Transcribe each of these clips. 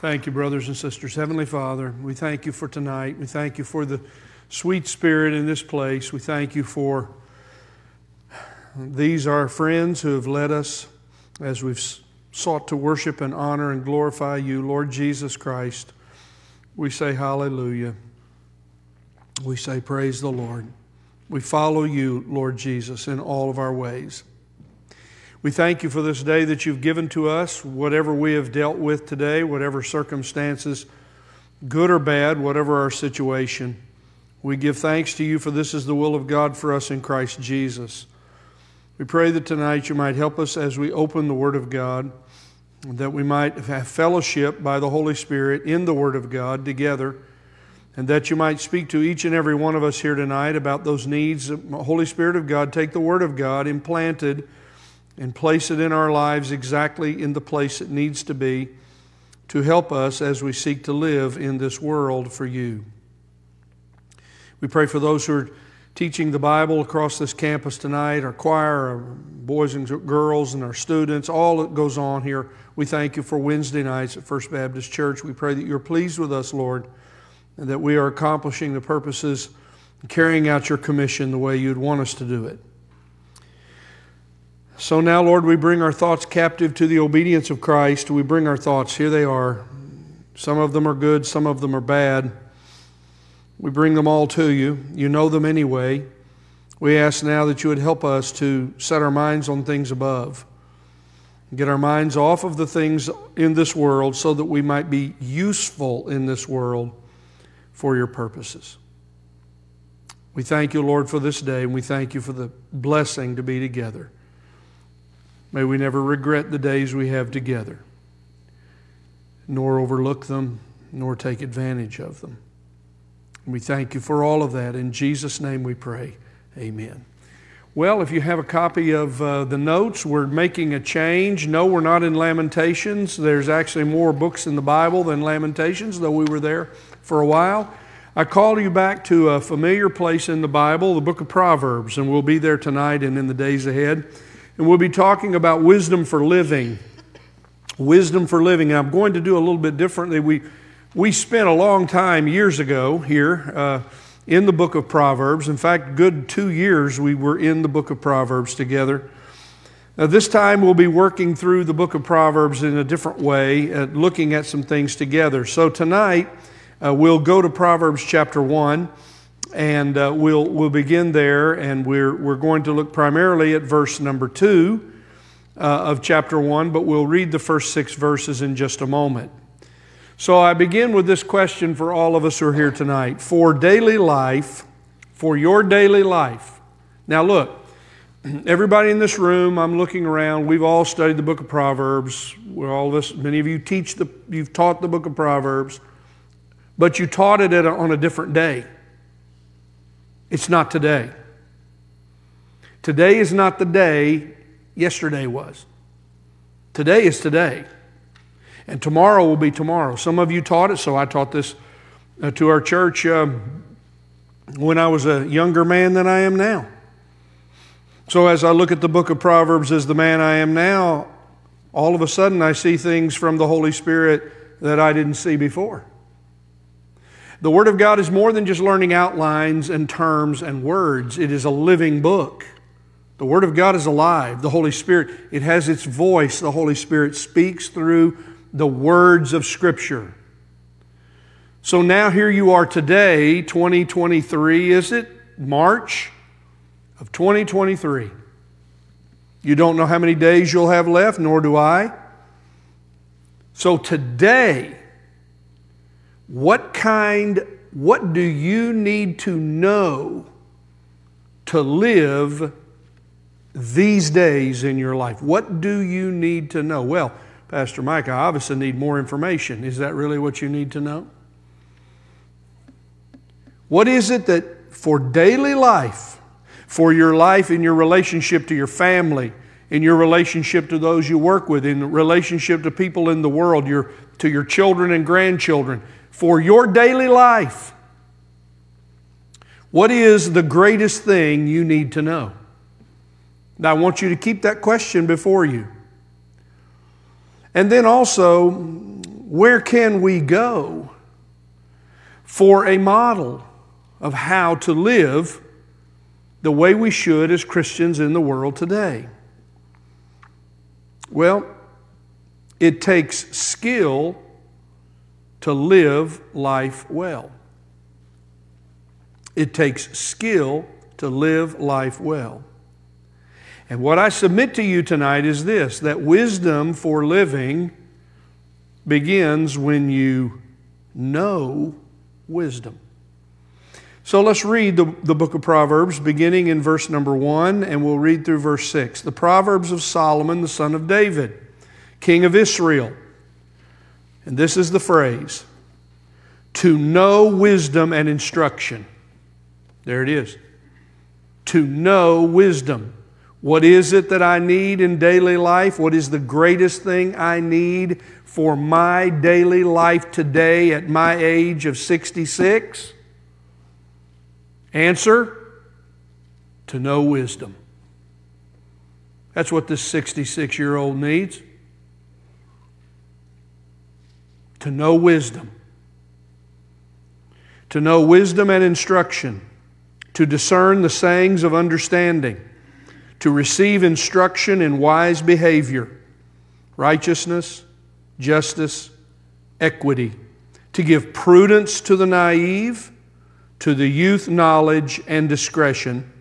Thank you, brothers and sisters. Heavenly Father, we thank you for tonight. We thank you for the sweet spirit in this place. We thank you for these are friends who have led us as we've sought to worship and honor and glorify you, Lord Jesus Christ. We say hallelujah. We say praise the Lord. We follow you, Lord Jesus, in all of our ways. We thank you for this day that you've given to us, whatever we have dealt with today, whatever circumstances, good or bad, whatever our situation. We give thanks to you for this is the will of God for us in Christ Jesus. We pray that tonight you might help us as we open the Word of God, that we might have fellowship by the Holy Spirit in the Word of God together, and that you might speak to each and every one of us here tonight about those needs. Holy Spirit of God, take the Word of God implanted and place it in our lives exactly in the place it needs to be to help us as we seek to live in this world for you. We pray for those who are teaching the Bible across this campus tonight, our choir, our boys and girls, and our students, all that goes on here. We thank you for Wednesday nights at First Baptist Church. We pray that you're pleased with us, Lord, and that we are accomplishing the purposes and carrying out your commission the way you'd want us to do it. So now, Lord, we bring our thoughts captive to the obedience of Christ. We bring our thoughts. Here they are. Some of them are good, some of them are bad. We bring them all to you. You know them anyway. We ask now that you would help us to set our minds on things above, get our minds off of the things in this world so that we might be useful in this world for your purposes. We thank you, Lord, for this day, and we thank you for the blessing to be together. May we never regret the days we have together, nor overlook them, nor take advantage of them. We thank you for all of that. In Jesus' name we pray. Amen. Well, if you have a copy of uh, the notes, we're making a change. No, we're not in Lamentations. There's actually more books in the Bible than Lamentations, though we were there for a while. I call you back to a familiar place in the Bible, the book of Proverbs, and we'll be there tonight and in the days ahead. And we'll be talking about wisdom for living. Wisdom for living. And I'm going to do a little bit differently. We, we spent a long time years ago here uh, in the book of Proverbs. In fact, good two years we were in the book of Proverbs together. Now, this time we'll be working through the book of Proverbs in a different way, uh, looking at some things together. So tonight uh, we'll go to Proverbs chapter 1 and uh, we'll, we'll begin there, and we're, we're going to look primarily at verse number 2 uh, of chapter 1, but we'll read the first six verses in just a moment. So I begin with this question for all of us who are here tonight. For daily life, for your daily life. Now, look, everybody in this room, I'm looking around, we've all studied the book of Proverbs. We're all of us, many of you teach the, you've taught the book of Proverbs, but you taught it a, on a different day. It's not today. Today is not the day yesterday was. Today is today. And tomorrow will be tomorrow. Some of you taught it, so I taught this uh, to our church uh, when I was a younger man than I am now. So as I look at the book of Proverbs as the man I am now, all of a sudden I see things from the Holy Spirit that I didn't see before. The Word of God is more than just learning outlines and terms and words, it is a living book. The Word of God is alive. The Holy Spirit, it has its voice. The Holy Spirit speaks through the words of Scripture. So now here you are today, 2023, is it? March of 2023. You don't know how many days you'll have left, nor do I. So today, what kind, what do you need to know to live these days in your life? What do you need to know? Well, Pastor Mike, I obviously need more information. Is that really what you need to know? What is it that for daily life, for your life in your relationship to your family, in your relationship to those you work with, in relationship to people in the world, your, to your children and grandchildren, for your daily life, what is the greatest thing you need to know? Now, I want you to keep that question before you. And then also, where can we go for a model of how to live the way we should as Christians in the world today? Well, it takes skill to live life well. It takes skill to live life well. And what I submit to you tonight is this that wisdom for living begins when you know wisdom. So let's read the, the book of Proverbs, beginning in verse number one, and we'll read through verse six. The Proverbs of Solomon, the son of David, king of Israel. And this is the phrase to know wisdom and instruction. There it is. To know wisdom. What is it that I need in daily life? What is the greatest thing I need for my daily life today at my age of 66? Answer to know wisdom. That's what this 66 year old needs. To know wisdom. To know wisdom and instruction. To discern the sayings of understanding. To receive instruction in wise behavior, righteousness, justice, equity. To give prudence to the naive to the youth knowledge and discretion.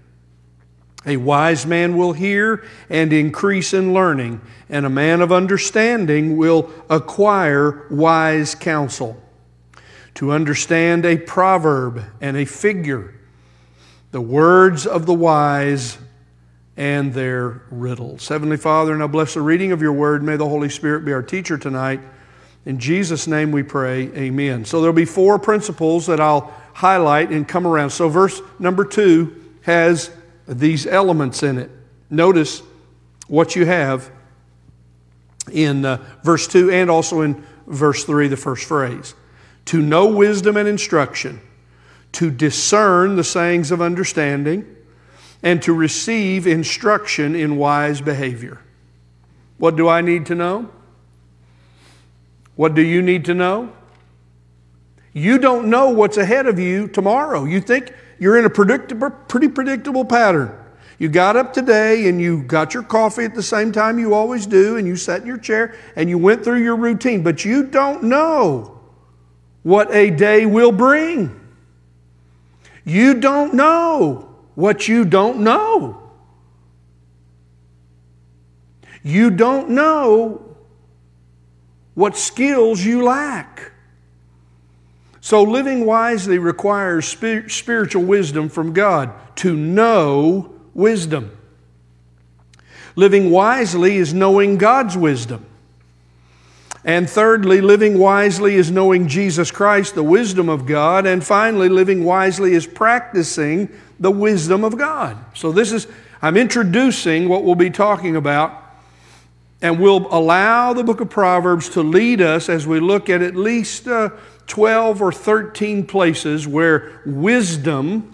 A wise man will hear and increase in learning, and a man of understanding will acquire wise counsel. To understand a proverb and a figure, the words of the wise and their riddles. Heavenly Father, and I bless the reading of your word. May the Holy Spirit be our teacher tonight. In Jesus' name we pray, amen. So there'll be four principles that I'll highlight and come around. So, verse number two has these elements in it. Notice what you have in uh, verse 2 and also in verse 3, the first phrase. To know wisdom and instruction, to discern the sayings of understanding, and to receive instruction in wise behavior. What do I need to know? What do you need to know? You don't know what's ahead of you tomorrow. You think you're in a pretty predictable pattern. You got up today and you got your coffee at the same time you always do, and you sat in your chair and you went through your routine, but you don't know what a day will bring. You don't know what you don't know. You don't know what skills you lack. So, living wisely requires spiritual wisdom from God to know wisdom. Living wisely is knowing God's wisdom. And thirdly, living wisely is knowing Jesus Christ, the wisdom of God. And finally, living wisely is practicing the wisdom of God. So, this is, I'm introducing what we'll be talking about, and we'll allow the book of Proverbs to lead us as we look at at least. Uh, 12 or 13 places where wisdom,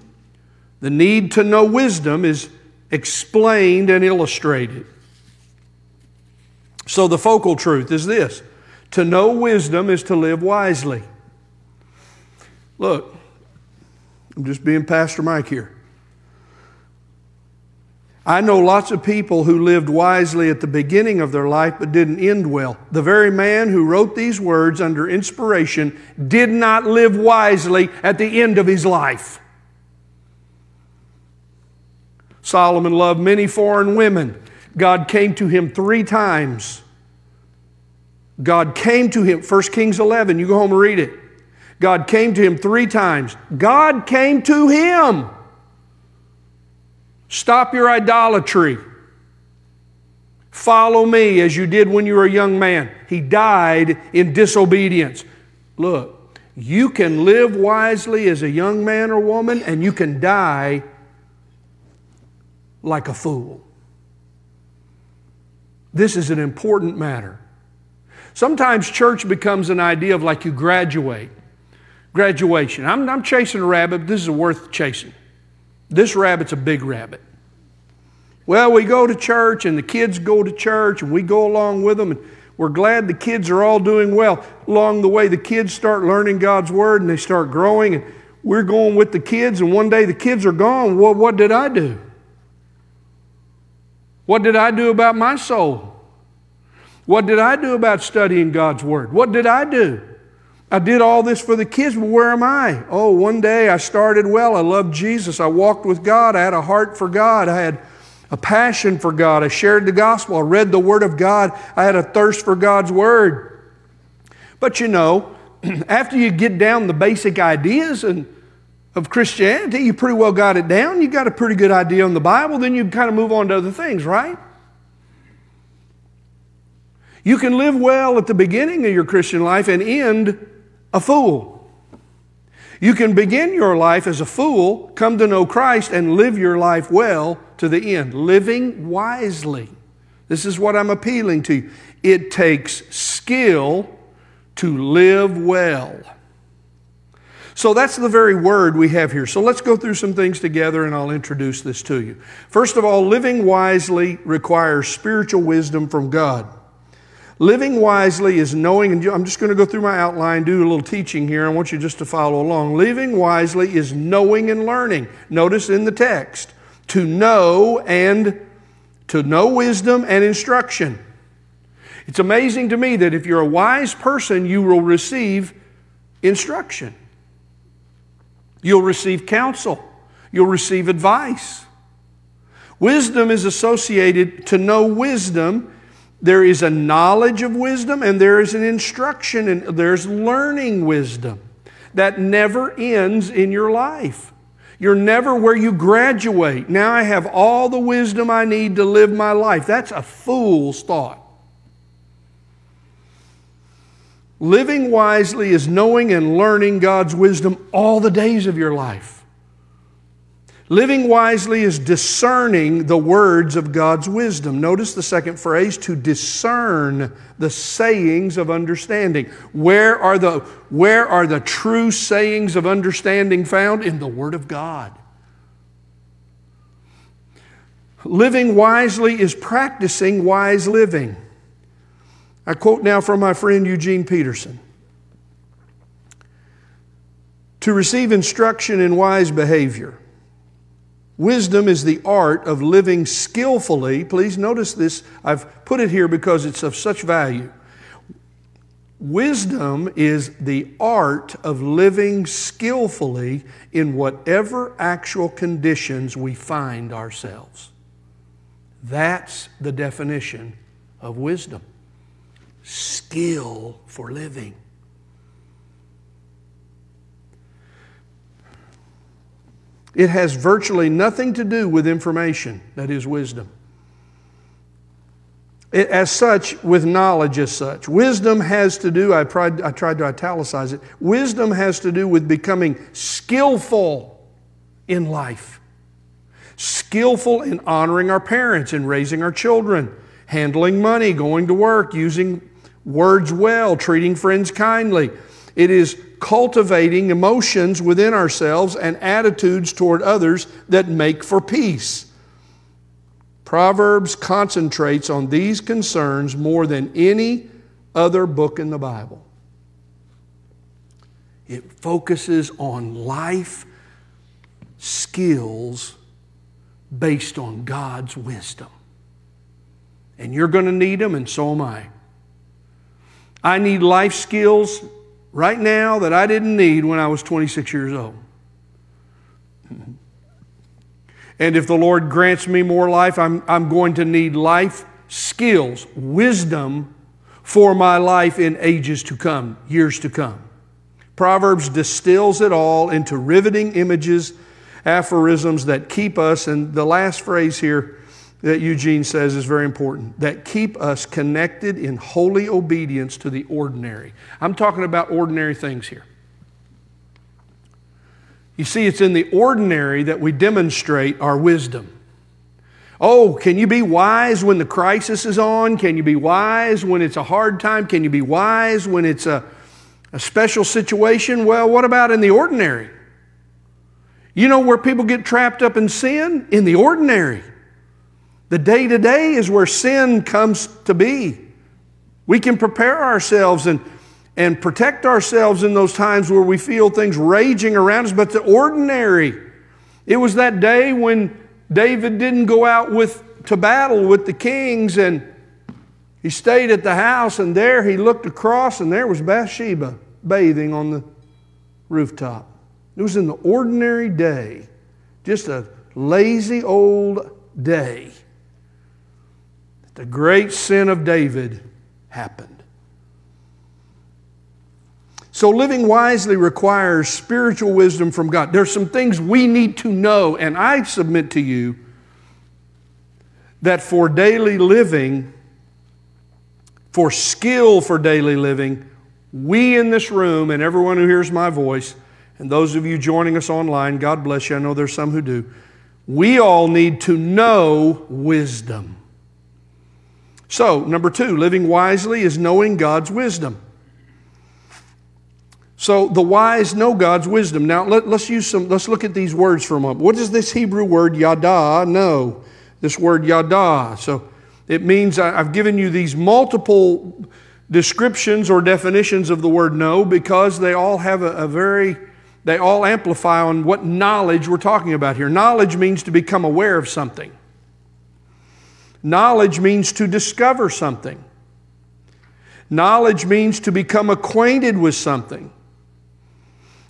the need to know wisdom, is explained and illustrated. So the focal truth is this to know wisdom is to live wisely. Look, I'm just being Pastor Mike here. I know lots of people who lived wisely at the beginning of their life but didn't end well. The very man who wrote these words under inspiration did not live wisely at the end of his life. Solomon loved many foreign women. God came to him three times. God came to him, 1 Kings 11, you go home and read it. God came to him three times. God came to him. Stop your idolatry. Follow me as you did when you were a young man. He died in disobedience. Look, you can live wisely as a young man or woman, and you can die like a fool. This is an important matter. Sometimes church becomes an idea of like you graduate. Graduation. I'm, I'm chasing a rabbit, this is worth chasing. This rabbit's a big rabbit. Well, we go to church and the kids go to church and we go along with them and We're glad the kids are all doing well. Along the way, the kids start learning God's Word and they start growing, and we're going with the kids, and one day the kids are gone. Well, what did I do? What did I do about my soul? What did I do about studying God's Word? What did I do? I did all this for the kids, but where am I? Oh, one day I started well. I loved Jesus. I walked with God. I had a heart for God. I had a passion for God. I shared the gospel. I read the Word of God. I had a thirst for God's Word. But you know, after you get down the basic ideas and of Christianity, you pretty well got it down. You got a pretty good idea on the Bible, then you kind of move on to other things, right? You can live well at the beginning of your Christian life and end a fool. You can begin your life as a fool, come to know Christ, and live your life well to the end, living wisely. This is what I'm appealing to you. It takes skill to live well. So that's the very word we have here. So let's go through some things together and I'll introduce this to you. First of all, living wisely requires spiritual wisdom from God. Living wisely is knowing, and I'm just going to go through my outline, do a little teaching here. I want you just to follow along. Living wisely is knowing and learning. Notice in the text, to know and to know wisdom and instruction. It's amazing to me that if you're a wise person, you will receive instruction. You'll receive counsel. You'll receive advice. Wisdom is associated to know wisdom there is a knowledge of wisdom and there is an instruction and there's learning wisdom that never ends in your life. You're never where you graduate. Now I have all the wisdom I need to live my life. That's a fool's thought. Living wisely is knowing and learning God's wisdom all the days of your life. Living wisely is discerning the words of God's wisdom. Notice the second phrase to discern the sayings of understanding. Where are the, where are the true sayings of understanding found? In the Word of God. Living wisely is practicing wise living. I quote now from my friend Eugene Peterson. To receive instruction in wise behavior, Wisdom is the art of living skillfully. Please notice this. I've put it here because it's of such value. Wisdom is the art of living skillfully in whatever actual conditions we find ourselves. That's the definition of wisdom skill for living. It has virtually nothing to do with information, that is wisdom. It, as such, with knowledge as such. Wisdom has to do, I tried, I tried to italicize it, wisdom has to do with becoming skillful in life. Skillful in honoring our parents and raising our children, handling money, going to work, using words well, treating friends kindly. It is cultivating emotions within ourselves and attitudes toward others that make for peace. Proverbs concentrates on these concerns more than any other book in the Bible. It focuses on life skills based on God's wisdom. And you're going to need them, and so am I. I need life skills right now that I didn't need when I was 26 years old. And if the Lord grants me more life, I'm, I'm going to need life skills, wisdom for my life in ages to come, years to come. Proverbs distills it all into riveting images, aphorisms that keep us, and the last phrase here that Eugene says is very important that keep us connected in holy obedience to the ordinary. I'm talking about ordinary things here. You see, it's in the ordinary that we demonstrate our wisdom. Oh, can you be wise when the crisis is on? Can you be wise when it's a hard time? Can you be wise when it's a, a special situation? Well, what about in the ordinary? You know where people get trapped up in sin? In the ordinary. The day to day is where sin comes to be. We can prepare ourselves and, and protect ourselves in those times where we feel things raging around us, but the ordinary. It was that day when David didn't go out with, to battle with the kings and he stayed at the house, and there he looked across, and there was Bathsheba bathing on the rooftop. It was in the ordinary day, just a lazy old day. The great sin of David happened. So, living wisely requires spiritual wisdom from God. There's some things we need to know, and I submit to you that for daily living, for skill for daily living, we in this room and everyone who hears my voice, and those of you joining us online, God bless you. I know there's some who do. We all need to know wisdom. So, number two, living wisely is knowing God's wisdom. So the wise know God's wisdom. Now let, us use some. Let's look at these words for a moment. What does this Hebrew word yada know? This word yada. So it means I've given you these multiple descriptions or definitions of the word know because they all have a, a very, they all amplify on what knowledge we're talking about here. Knowledge means to become aware of something, knowledge means to discover something, knowledge means to become acquainted with something.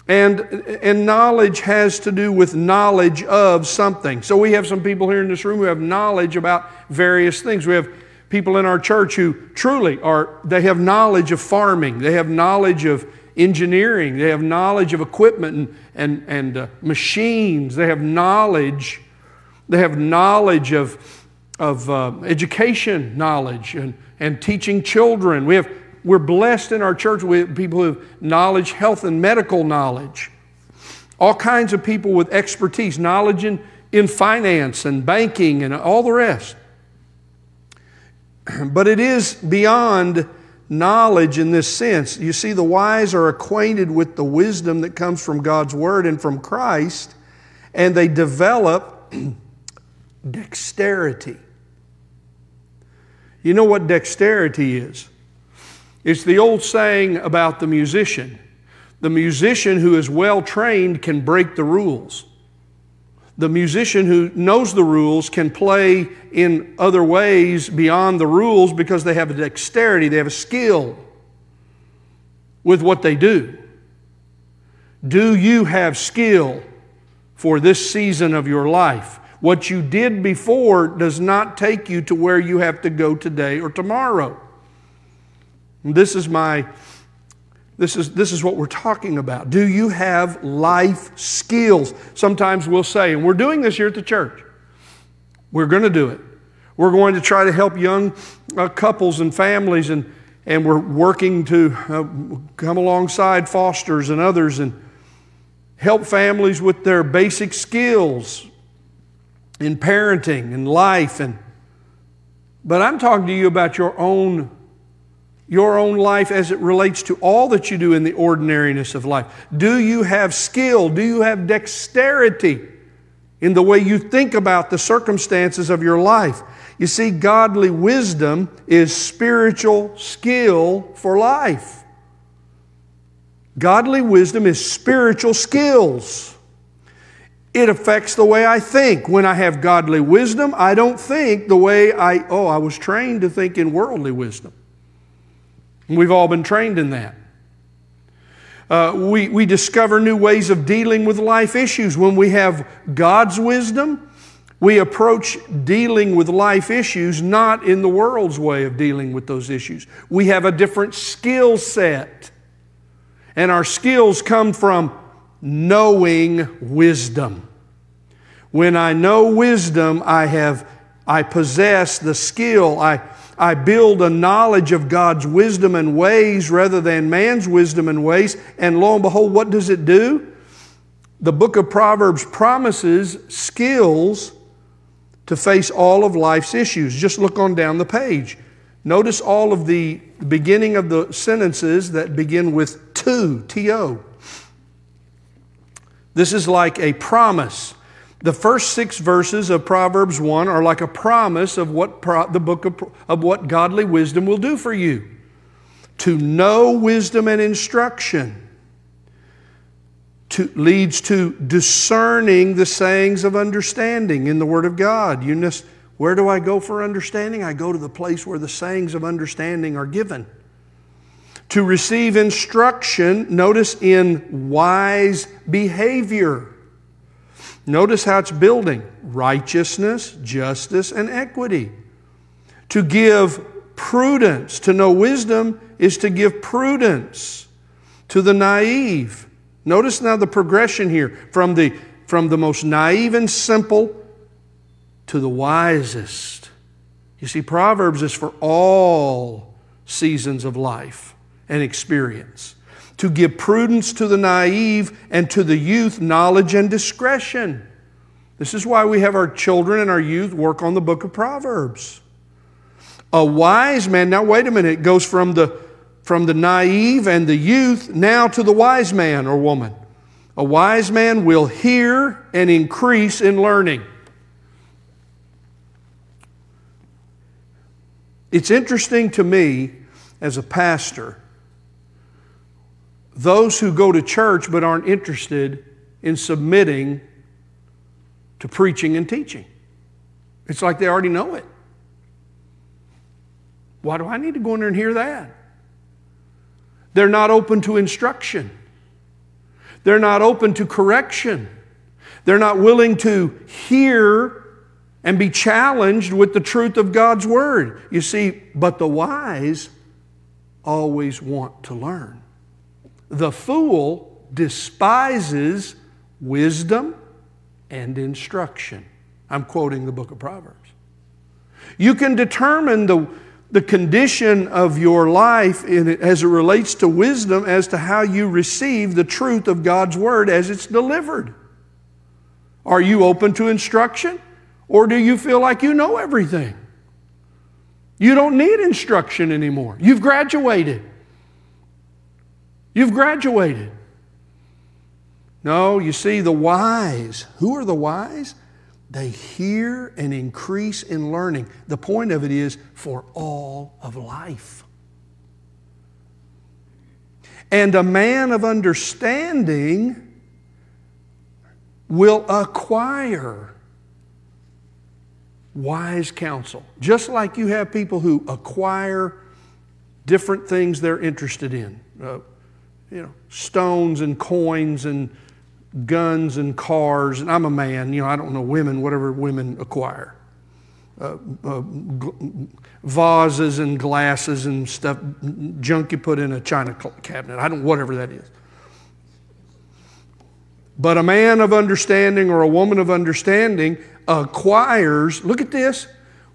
And, and knowledge has to do with knowledge of something. So we have some people here in this room who have knowledge about various things. We have people in our church who truly are, they have knowledge of farming, they have knowledge of engineering, they have knowledge of equipment and, and, and uh, machines, they have knowledge, they have knowledge of, of uh, education knowledge and, and teaching children. We have we're blessed in our church with people who have knowledge, health, and medical knowledge. All kinds of people with expertise, knowledge in, in finance and banking and all the rest. But it is beyond knowledge in this sense. You see, the wise are acquainted with the wisdom that comes from God's Word and from Christ, and they develop dexterity. You know what dexterity is? It's the old saying about the musician the musician who is well trained can break the rules. The musician who knows the rules can play in other ways beyond the rules because they have a dexterity, they have a skill with what they do. Do you have skill for this season of your life? What you did before does not take you to where you have to go today or tomorrow. This is my this is, this is what we're talking about. Do you have life skills? Sometimes we'll say, and we're doing this here at the church, we're going to do it. We're going to try to help young uh, couples and families, and, and we're working to uh, come alongside fosters and others and help families with their basic skills in parenting and life. And, but I'm talking to you about your own your own life as it relates to all that you do in the ordinariness of life? Do you have skill? Do you have dexterity in the way you think about the circumstances of your life? You see, godly wisdom is spiritual skill for life. Godly wisdom is spiritual skills. It affects the way I think. When I have godly wisdom, I don't think the way I, oh, I was trained to think in worldly wisdom. We've all been trained in that. Uh, we, we discover new ways of dealing with life issues. When we have God's wisdom, we approach dealing with life issues not in the world's way of dealing with those issues. We have a different skill set. And our skills come from knowing wisdom. When I know wisdom, I have I possess the skill. I, I build a knowledge of God's wisdom and ways rather than man's wisdom and ways. And lo and behold, what does it do? The book of Proverbs promises skills to face all of life's issues. Just look on down the page. Notice all of the beginning of the sentences that begin with to, T O. This is like a promise. The first six verses of Proverbs 1 are like a promise of what pro- the book of, of what godly wisdom will do for you. to know wisdom and instruction to, leads to discerning the sayings of understanding in the Word of God. You know, where do I go for understanding? I go to the place where the sayings of understanding are given. To receive instruction, notice in wise behavior. Notice how it's building righteousness, justice, and equity. To give prudence, to know wisdom is to give prudence to the naive. Notice now the progression here from the, from the most naive and simple to the wisest. You see, Proverbs is for all seasons of life and experience. To give prudence to the naive and to the youth knowledge and discretion. This is why we have our children and our youth work on the book of Proverbs. A wise man, now wait a minute, it goes from the from the naive and the youth now to the wise man or woman. A wise man will hear and increase in learning. It's interesting to me as a pastor, those who go to church but aren't interested in submitting to preaching and teaching. It's like they already know it. Why do I need to go in there and hear that? They're not open to instruction. They're not open to correction. They're not willing to hear and be challenged with the truth of God's Word. You see, but the wise always want to learn. The fool despises wisdom and instruction. I'm quoting the book of Proverbs. You can determine the the condition of your life it, as it relates to wisdom as to how you receive the truth of God's Word as it's delivered. Are you open to instruction? Or do you feel like you know everything? You don't need instruction anymore. You've graduated. You've graduated. No, you see, the wise, who are the wise? They hear and increase in learning. The point of it is for all of life. And a man of understanding will acquire wise counsel. Just like you have people who acquire different things they're interested in. Uh, you know, stones and coins and guns and cars, and I'm a man, you know, I don't know women, whatever women acquire. Uh, uh, vases and glasses and stuff, junk you put in a china cabinet. I don't, whatever that is. But a man of understanding or a woman of understanding acquires, look at this,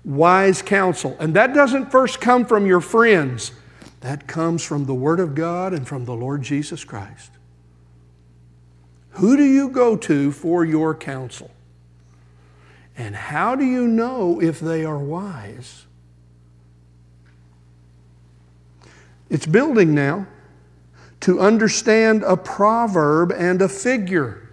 wise counsel. And that doesn't first come from your friends, that comes from the Word of God and from the Lord Jesus Christ. Who do you go to for your counsel? And how do you know if they are wise? It's building now to understand a proverb and a figure.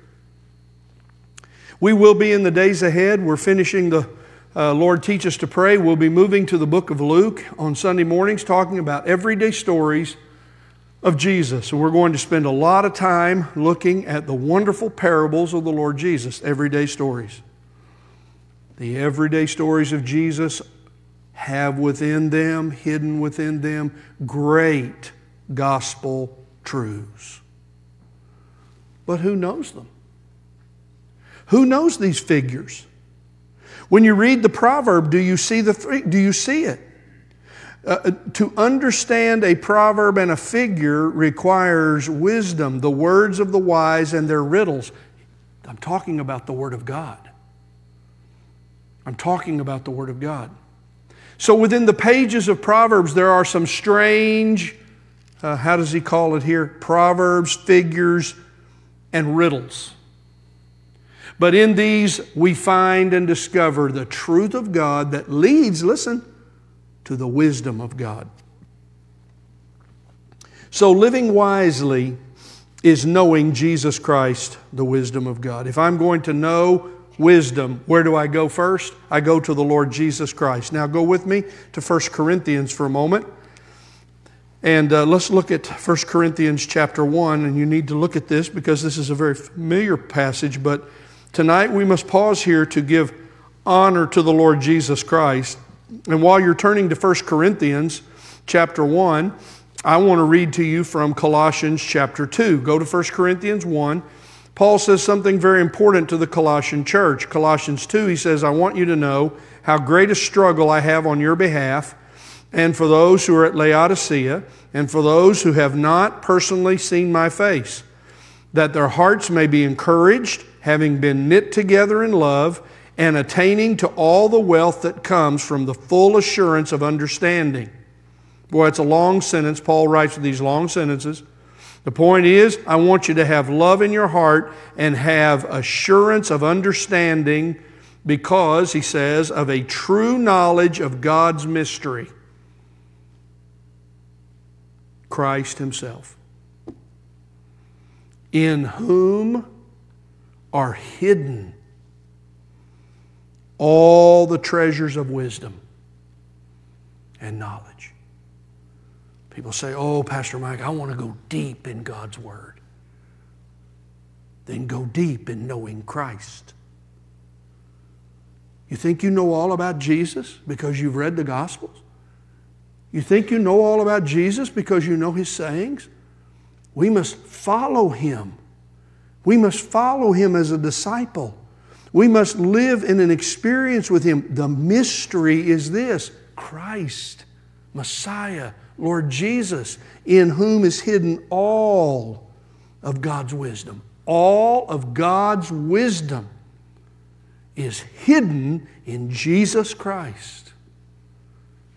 We will be in the days ahead. We're finishing the uh, Lord Teach Us to Pray. We'll be moving to the book of Luke on Sunday mornings, talking about everyday stories of Jesus. And we're going to spend a lot of time looking at the wonderful parables of the Lord Jesus, everyday stories. The everyday stories of Jesus have within them, hidden within them, great gospel truths. But who knows them? Who knows these figures? When you read the proverb, do you see the do you see it? Uh, uh, to understand a proverb and a figure requires wisdom, the words of the wise and their riddles. I'm talking about the Word of God. I'm talking about the Word of God. So within the pages of Proverbs, there are some strange, uh, how does he call it here? Proverbs, figures, and riddles. But in these, we find and discover the truth of God that leads, listen, to the wisdom of God. So, living wisely is knowing Jesus Christ, the wisdom of God. If I'm going to know wisdom, where do I go first? I go to the Lord Jesus Christ. Now, go with me to 1 Corinthians for a moment. And uh, let's look at 1 Corinthians chapter 1. And you need to look at this because this is a very familiar passage. But tonight we must pause here to give honor to the Lord Jesus Christ. And while you're turning to 1 Corinthians chapter 1, I want to read to you from Colossians chapter 2. Go to 1 Corinthians 1. Paul says something very important to the Colossian church. Colossians 2, he says, I want you to know how great a struggle I have on your behalf and for those who are at Laodicea, and for those who have not personally seen my face, that their hearts may be encouraged, having been knit together in love, and attaining to all the wealth that comes from the full assurance of understanding. Boy, it's a long sentence. Paul writes these long sentences. The point is, I want you to have love in your heart and have assurance of understanding because, he says, of a true knowledge of God's mystery. Christ Himself, in whom are hidden all the treasures of wisdom and knowledge. People say, Oh, Pastor Mike, I want to go deep in God's Word. Then go deep in knowing Christ. You think you know all about Jesus because you've read the Gospels? You think you know all about Jesus because you know his sayings? We must follow him. We must follow him as a disciple. We must live in an experience with him. The mystery is this Christ, Messiah, Lord Jesus, in whom is hidden all of God's wisdom. All of God's wisdom is hidden in Jesus Christ.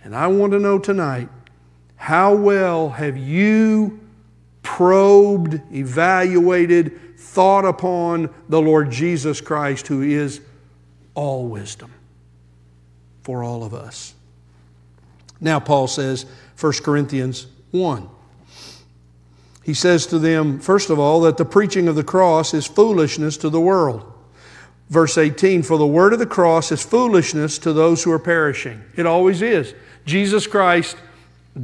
And I want to know tonight how well have you probed, evaluated, thought upon the Lord Jesus Christ, who is all wisdom for all of us? Now, Paul says, 1 Corinthians 1. He says to them, first of all, that the preaching of the cross is foolishness to the world. Verse 18, for the word of the cross is foolishness to those who are perishing. It always is. Jesus Christ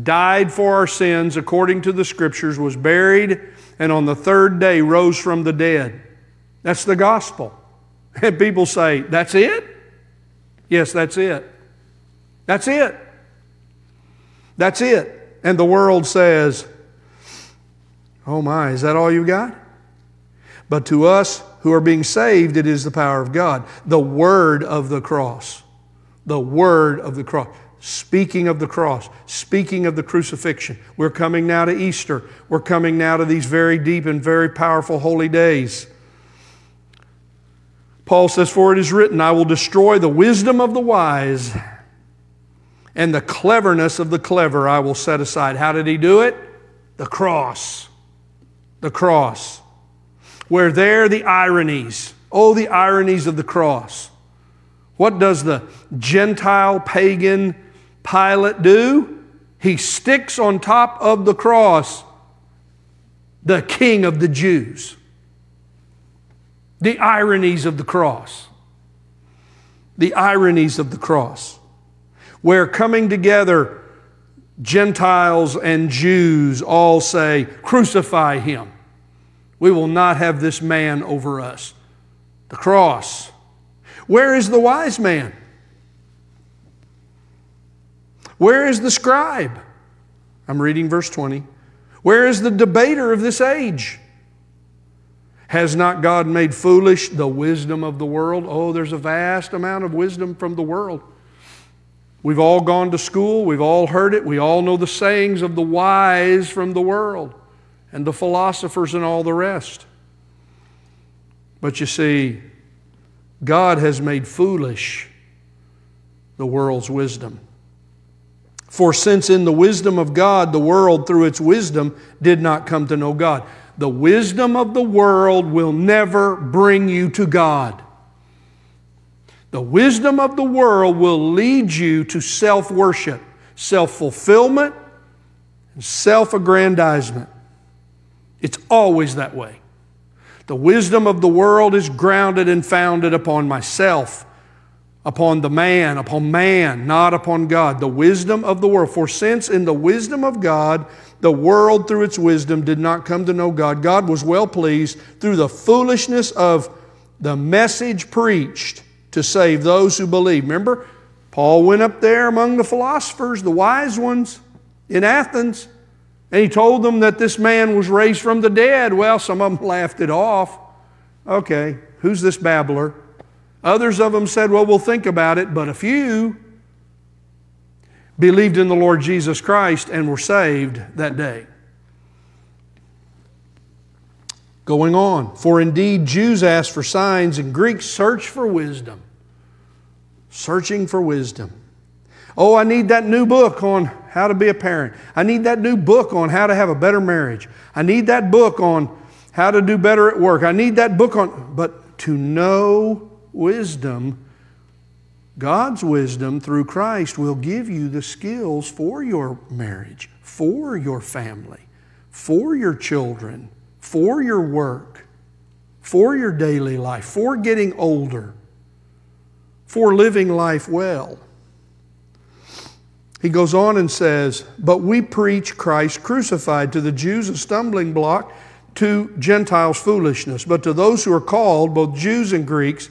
died for our sins according to the scriptures, was buried, and on the third day rose from the dead. That's the gospel. And people say, That's it? Yes, that's it. That's it. That's it. And the world says, Oh my, is that all you got? But to us who are being saved, it is the power of God. The word of the cross. The word of the cross speaking of the cross, speaking of the crucifixion. We're coming now to Easter. We're coming now to these very deep and very powerful holy days. Paul says, For it is written, I will destroy the wisdom of the wise, and the cleverness of the clever I will set aside. How did he do it? The cross. The cross. Where there the ironies. Oh, the ironies of the cross. What does the Gentile pagan Pilate do? He sticks on top of the cross the king of the Jews. The ironies of the cross. The ironies of the cross. Where coming together, Gentiles and Jews all say, Crucify him. We will not have this man over us. The cross. Where is the wise man? Where is the scribe? I'm reading verse 20. Where is the debater of this age? Has not God made foolish the wisdom of the world? Oh, there's a vast amount of wisdom from the world. We've all gone to school, we've all heard it, we all know the sayings of the wise from the world and the philosophers and all the rest. But you see, God has made foolish the world's wisdom. For since in the wisdom of God, the world through its wisdom did not come to know God. The wisdom of the world will never bring you to God. The wisdom of the world will lead you to self worship, self fulfillment, and self aggrandizement. It's always that way. The wisdom of the world is grounded and founded upon myself, upon the man, upon man, not upon God. The wisdom of the world. For since in the wisdom of God, the world through its wisdom did not come to know God, God was well pleased through the foolishness of the message preached to save those who believe. Remember, Paul went up there among the philosophers, the wise ones in Athens, and he told them that this man was raised from the dead. Well, some of them laughed it off. Okay, who's this babbler? Others of them said, Well, we'll think about it. But a few believed in the Lord Jesus Christ and were saved that day. Going on, for indeed Jews ask for signs and Greeks search for wisdom. Searching for wisdom. Oh, I need that new book on how to be a parent. I need that new book on how to have a better marriage. I need that book on how to do better at work. I need that book on, but to know wisdom, God's wisdom through Christ will give you the skills for your marriage, for your family, for your children, for your work, for your daily life, for getting older, for living life well. He goes on and says, But we preach Christ crucified to the Jews a stumbling block, to Gentiles foolishness. But to those who are called, both Jews and Greeks,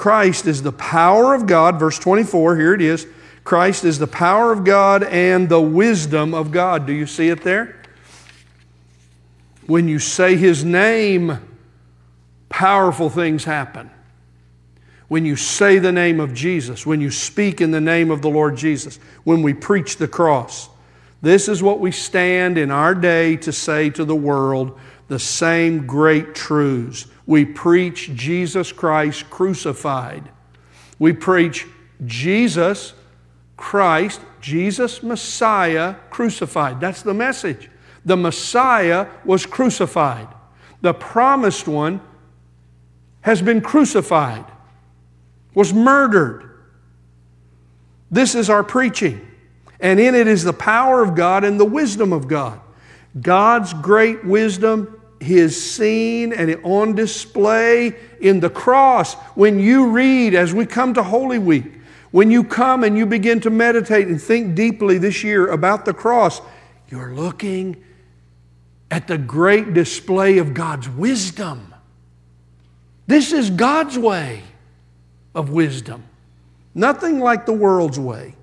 Christ is the power of God. Verse 24, here it is. Christ is the power of God and the wisdom of God. Do you see it there? When you say His name, powerful things happen. When you say the name of Jesus, when you speak in the name of the Lord Jesus, when we preach the cross, this is what we stand in our day to say to the world the same great truths. We preach Jesus Christ crucified. We preach Jesus Christ, Jesus Messiah crucified. That's the message. The Messiah was crucified. The promised one has been crucified, was murdered. This is our preaching. And in it is the power of God and the wisdom of God. God's great wisdom is seen and on display in the cross. When you read, as we come to Holy Week, when you come and you begin to meditate and think deeply this year about the cross, you're looking at the great display of God's wisdom. This is God's way of wisdom, nothing like the world's way.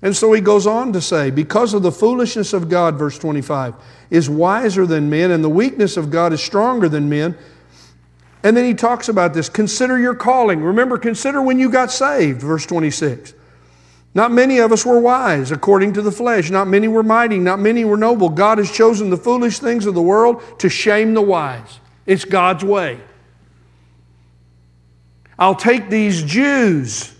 And so he goes on to say, because of the foolishness of God, verse 25, is wiser than men, and the weakness of God is stronger than men. And then he talks about this consider your calling. Remember, consider when you got saved, verse 26. Not many of us were wise according to the flesh. Not many were mighty. Not many were noble. God has chosen the foolish things of the world to shame the wise. It's God's way. I'll take these Jews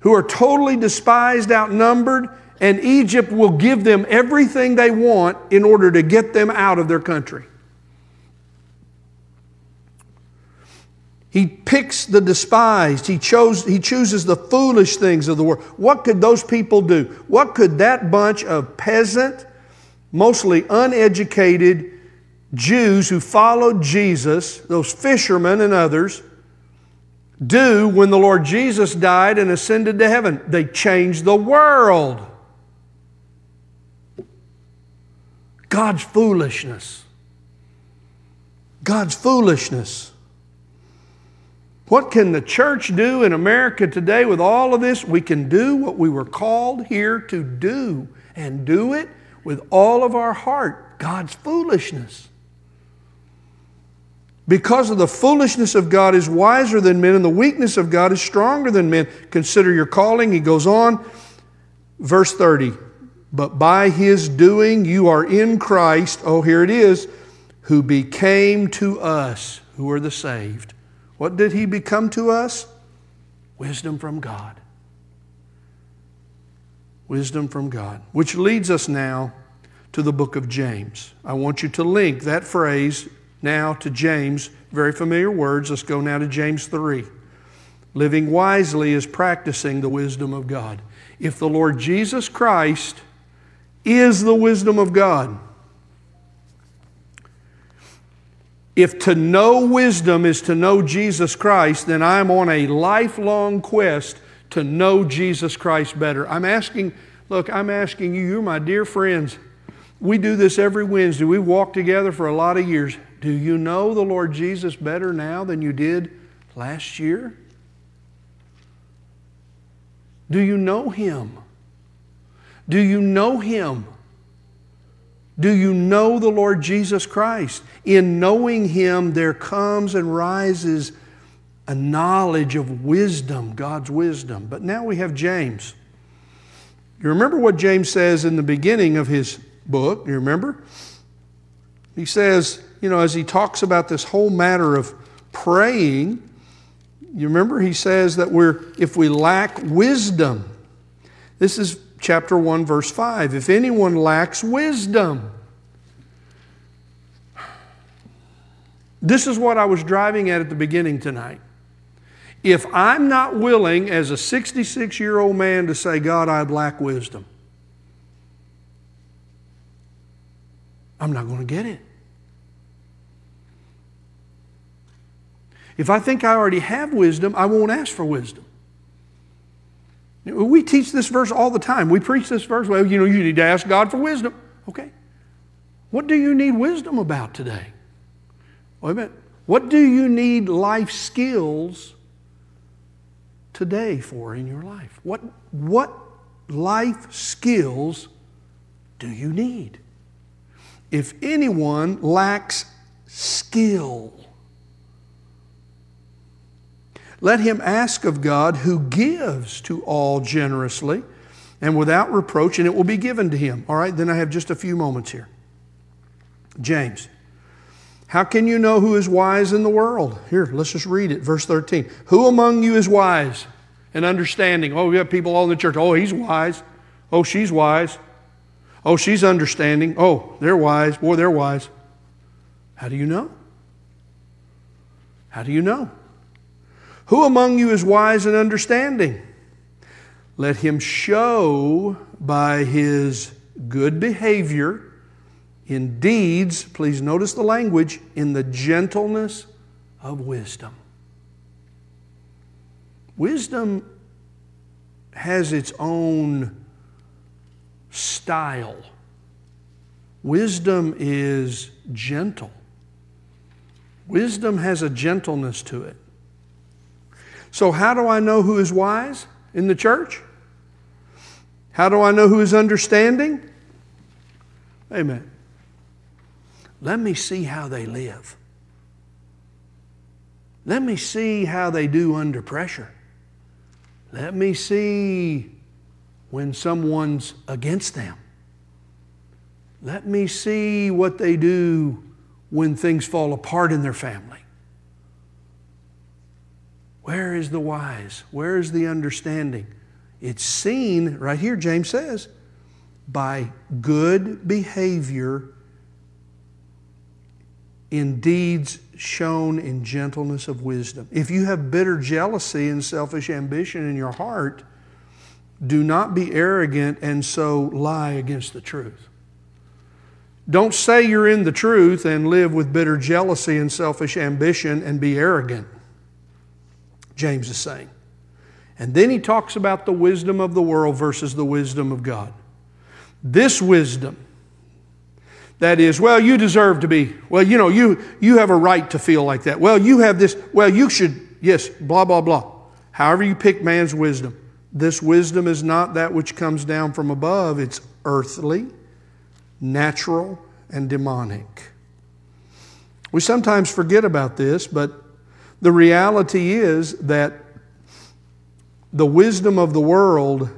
who are totally despised, outnumbered, and Egypt will give them everything they want in order to get them out of their country. He picks the despised. He, chose, he chooses the foolish things of the world. What could those people do? What could that bunch of peasant, mostly uneducated Jews who followed Jesus, those fishermen and others, do when the Lord Jesus died and ascended to heaven. They changed the world. God's foolishness. God's foolishness. What can the church do in America today with all of this? We can do what we were called here to do and do it with all of our heart. God's foolishness. Because of the foolishness of God is wiser than men, and the weakness of God is stronger than men. Consider your calling. He goes on, verse 30. But by his doing, you are in Christ. Oh, here it is, who became to us, who are the saved. What did he become to us? Wisdom from God. Wisdom from God. Which leads us now to the book of James. I want you to link that phrase now to James, very familiar words. Let's go now to James 3. Living wisely is practicing the wisdom of God. If the Lord Jesus Christ is the wisdom of God, If to know wisdom is to know Jesus Christ, then I'm on a lifelong quest to know Jesus Christ better. I'm asking, look, I'm asking you, you're my dear friends. We do this every Wednesday. We walk together for a lot of years. Do you know the Lord Jesus better now than you did last year? Do you know Him? Do you know Him? Do you know the Lord Jesus Christ? In knowing Him, there comes and rises a knowledge of wisdom, God's wisdom. But now we have James. You remember what James says in the beginning of his book? You remember? He says, you know, as he talks about this whole matter of praying, you remember he says that we're, if we lack wisdom, this is chapter 1, verse 5. If anyone lacks wisdom, this is what I was driving at at the beginning tonight. If I'm not willing, as a 66 year old man, to say, God, I lack wisdom, I'm not going to get it. If I think I already have wisdom, I won't ask for wisdom. We teach this verse all the time. We preach this verse. Well, you know, you need to ask God for wisdom. Okay. What do you need wisdom about today? Wait a minute. What do you need life skills today for in your life? What, what life skills do you need? If anyone lacks skill, let him ask of God who gives to all generously and without reproach, and it will be given to him. All right, then I have just a few moments here. James. How can you know who is wise in the world? Here, let's just read it. Verse 13. Who among you is wise and understanding? Oh, we have people all in the church. Oh, he's wise. Oh, she's wise. Oh, she's understanding. Oh, they're wise. Boy, they're wise. How do you know? How do you know? Who among you is wise and understanding? Let him show by his good behavior in deeds, please notice the language, in the gentleness of wisdom. Wisdom has its own style. Wisdom is gentle. Wisdom has a gentleness to it. So, how do I know who is wise in the church? How do I know who is understanding? Amen. Let me see how they live. Let me see how they do under pressure. Let me see when someone's against them. Let me see what they do when things fall apart in their family. Where is the wise? Where is the understanding? It's seen, right here, James says, by good behavior in deeds shown in gentleness of wisdom. If you have bitter jealousy and selfish ambition in your heart, do not be arrogant and so lie against the truth. Don't say you're in the truth and live with bitter jealousy and selfish ambition and be arrogant. James is saying. And then he talks about the wisdom of the world versus the wisdom of God. This wisdom, that is, well, you deserve to be, well, you know, you, you have a right to feel like that. Well, you have this, well, you should, yes, blah, blah, blah. However, you pick man's wisdom. This wisdom is not that which comes down from above, it's earthly, natural, and demonic. We sometimes forget about this, but the reality is that the wisdom of the world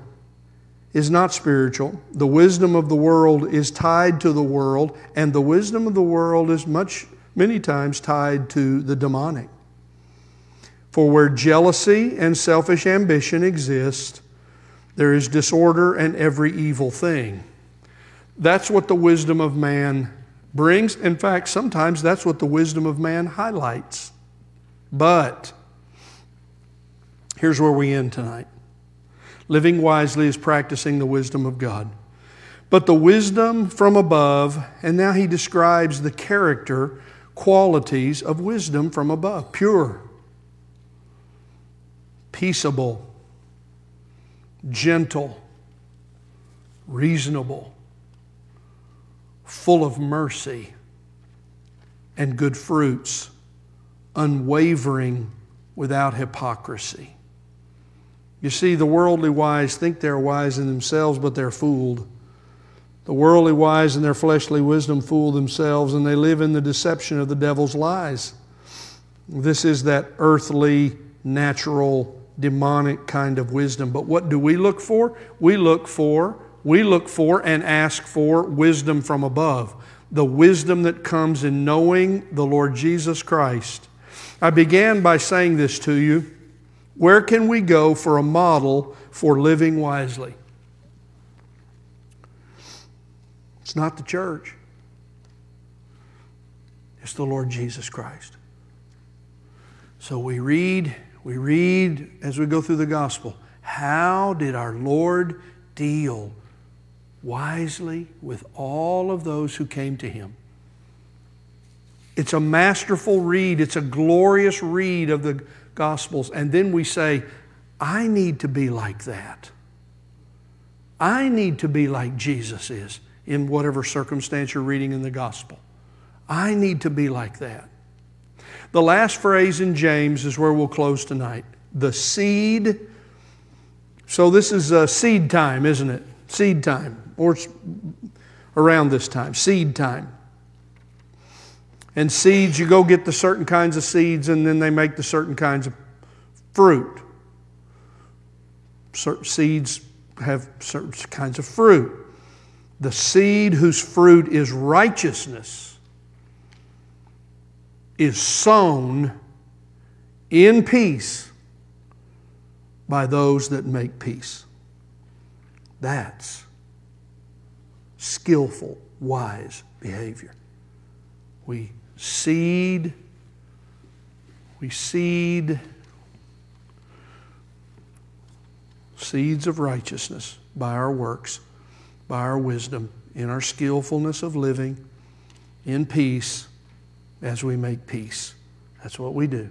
is not spiritual. The wisdom of the world is tied to the world, and the wisdom of the world is much, many times tied to the demonic. For where jealousy and selfish ambition exist, there is disorder and every evil thing. That's what the wisdom of man brings. In fact, sometimes that's what the wisdom of man highlights. But here's where we end tonight. Living wisely is practicing the wisdom of God. But the wisdom from above, and now he describes the character qualities of wisdom from above. Pure, peaceable, gentle, reasonable, full of mercy and good fruits, unwavering without hypocrisy. You see, the worldly wise think they're wise in themselves, but they're fooled. The worldly wise and their fleshly wisdom fool themselves, and they live in the deception of the devil's lies. This is that earthly, natural, demonic kind of wisdom. But what do we look for? We look for, we look for and ask for wisdom from above. The wisdom that comes in knowing the Lord Jesus Christ. I began by saying this to you. Where can we go for a model for living wisely? It's not the church, it's the Lord Jesus Christ. So we read, we read as we go through the gospel. How did our Lord deal wisely with all of those who came to him? It's a masterful read, it's a glorious read of the Gospels. And then we say, I need to be like that. I need to be like Jesus is in whatever circumstance you're reading in the gospel. I need to be like that. The last phrase in James is where we'll close tonight. The seed. So this is a seed time, isn't it? Seed time, or around this time, seed time. And seeds, you go get the certain kinds of seeds, and then they make the certain kinds of fruit. Certain seeds have certain kinds of fruit the seed whose fruit is righteousness is sown in peace by those that make peace. That's skillful, wise behavior. We seed, we seed seeds of righteousness by our works by our wisdom, in our skillfulness of living, in peace, as we make peace. That's what we do.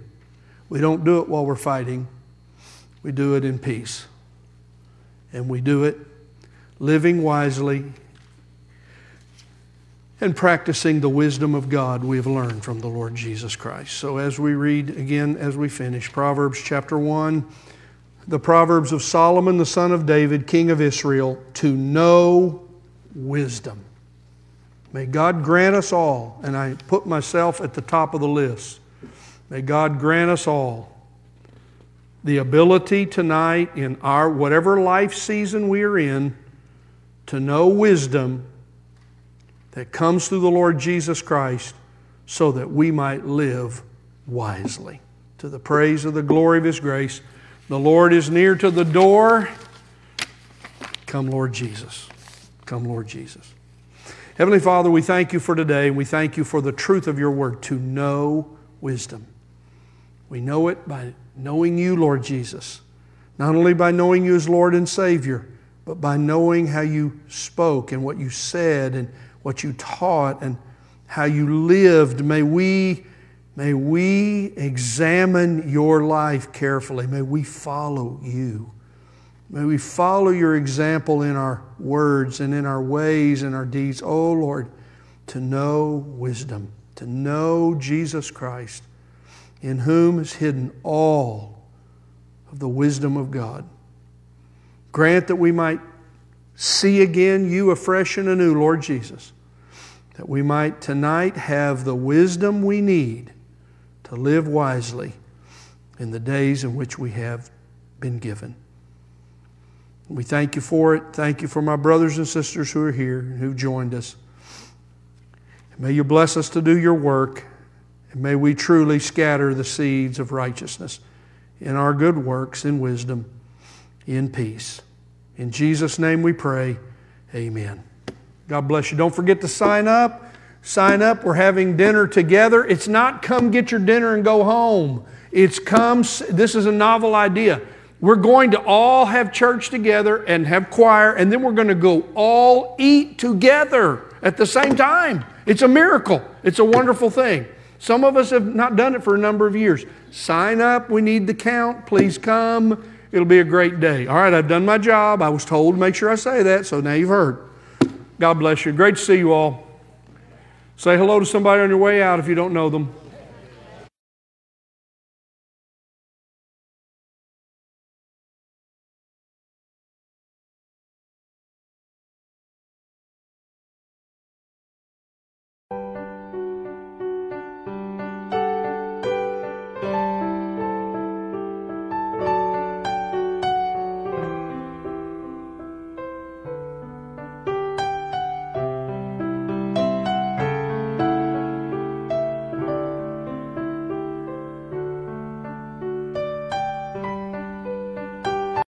We don't do it while we're fighting, we do it in peace. And we do it living wisely and practicing the wisdom of God we have learned from the Lord Jesus Christ. So, as we read again, as we finish, Proverbs chapter 1 the Proverbs of Solomon, the son of David, king of Israel, to know wisdom. May God grant us all, and I put myself at the top of the list. May God grant us all the ability tonight in our whatever life season we are in to know wisdom that comes through the Lord Jesus Christ so that we might live wisely. To the praise of the glory of His grace. The Lord is near to the door. Come, Lord Jesus. Come, Lord Jesus. Heavenly Father, we thank you for today. And we thank you for the truth of your word to know wisdom. We know it by knowing you, Lord Jesus. Not only by knowing you as Lord and Savior, but by knowing how you spoke and what you said and what you taught and how you lived. May we May we examine your life carefully. May we follow you. May we follow your example in our words and in our ways and our deeds. Oh Lord, to know wisdom, to know Jesus Christ, in whom is hidden all of the wisdom of God. Grant that we might see again you afresh and anew, Lord Jesus, that we might tonight have the wisdom we need to live wisely in the days in which we have been given. We thank you for it. Thank you for my brothers and sisters who are here and who joined us. may you bless us to do your work, and may we truly scatter the seeds of righteousness in our good works, in wisdom, in peace. In Jesus' name we pray. Amen. God bless you. Don't forget to sign up. Sign up. We're having dinner together. It's not come get your dinner and go home. It's come, this is a novel idea. We're going to all have church together and have choir, and then we're going to go all eat together at the same time. It's a miracle. It's a wonderful thing. Some of us have not done it for a number of years. Sign up. We need the count. Please come. It'll be a great day. All right, I've done my job. I was told to make sure I say that, so now you've heard. God bless you. Great to see you all. Say hello to somebody on your way out if you don't know them.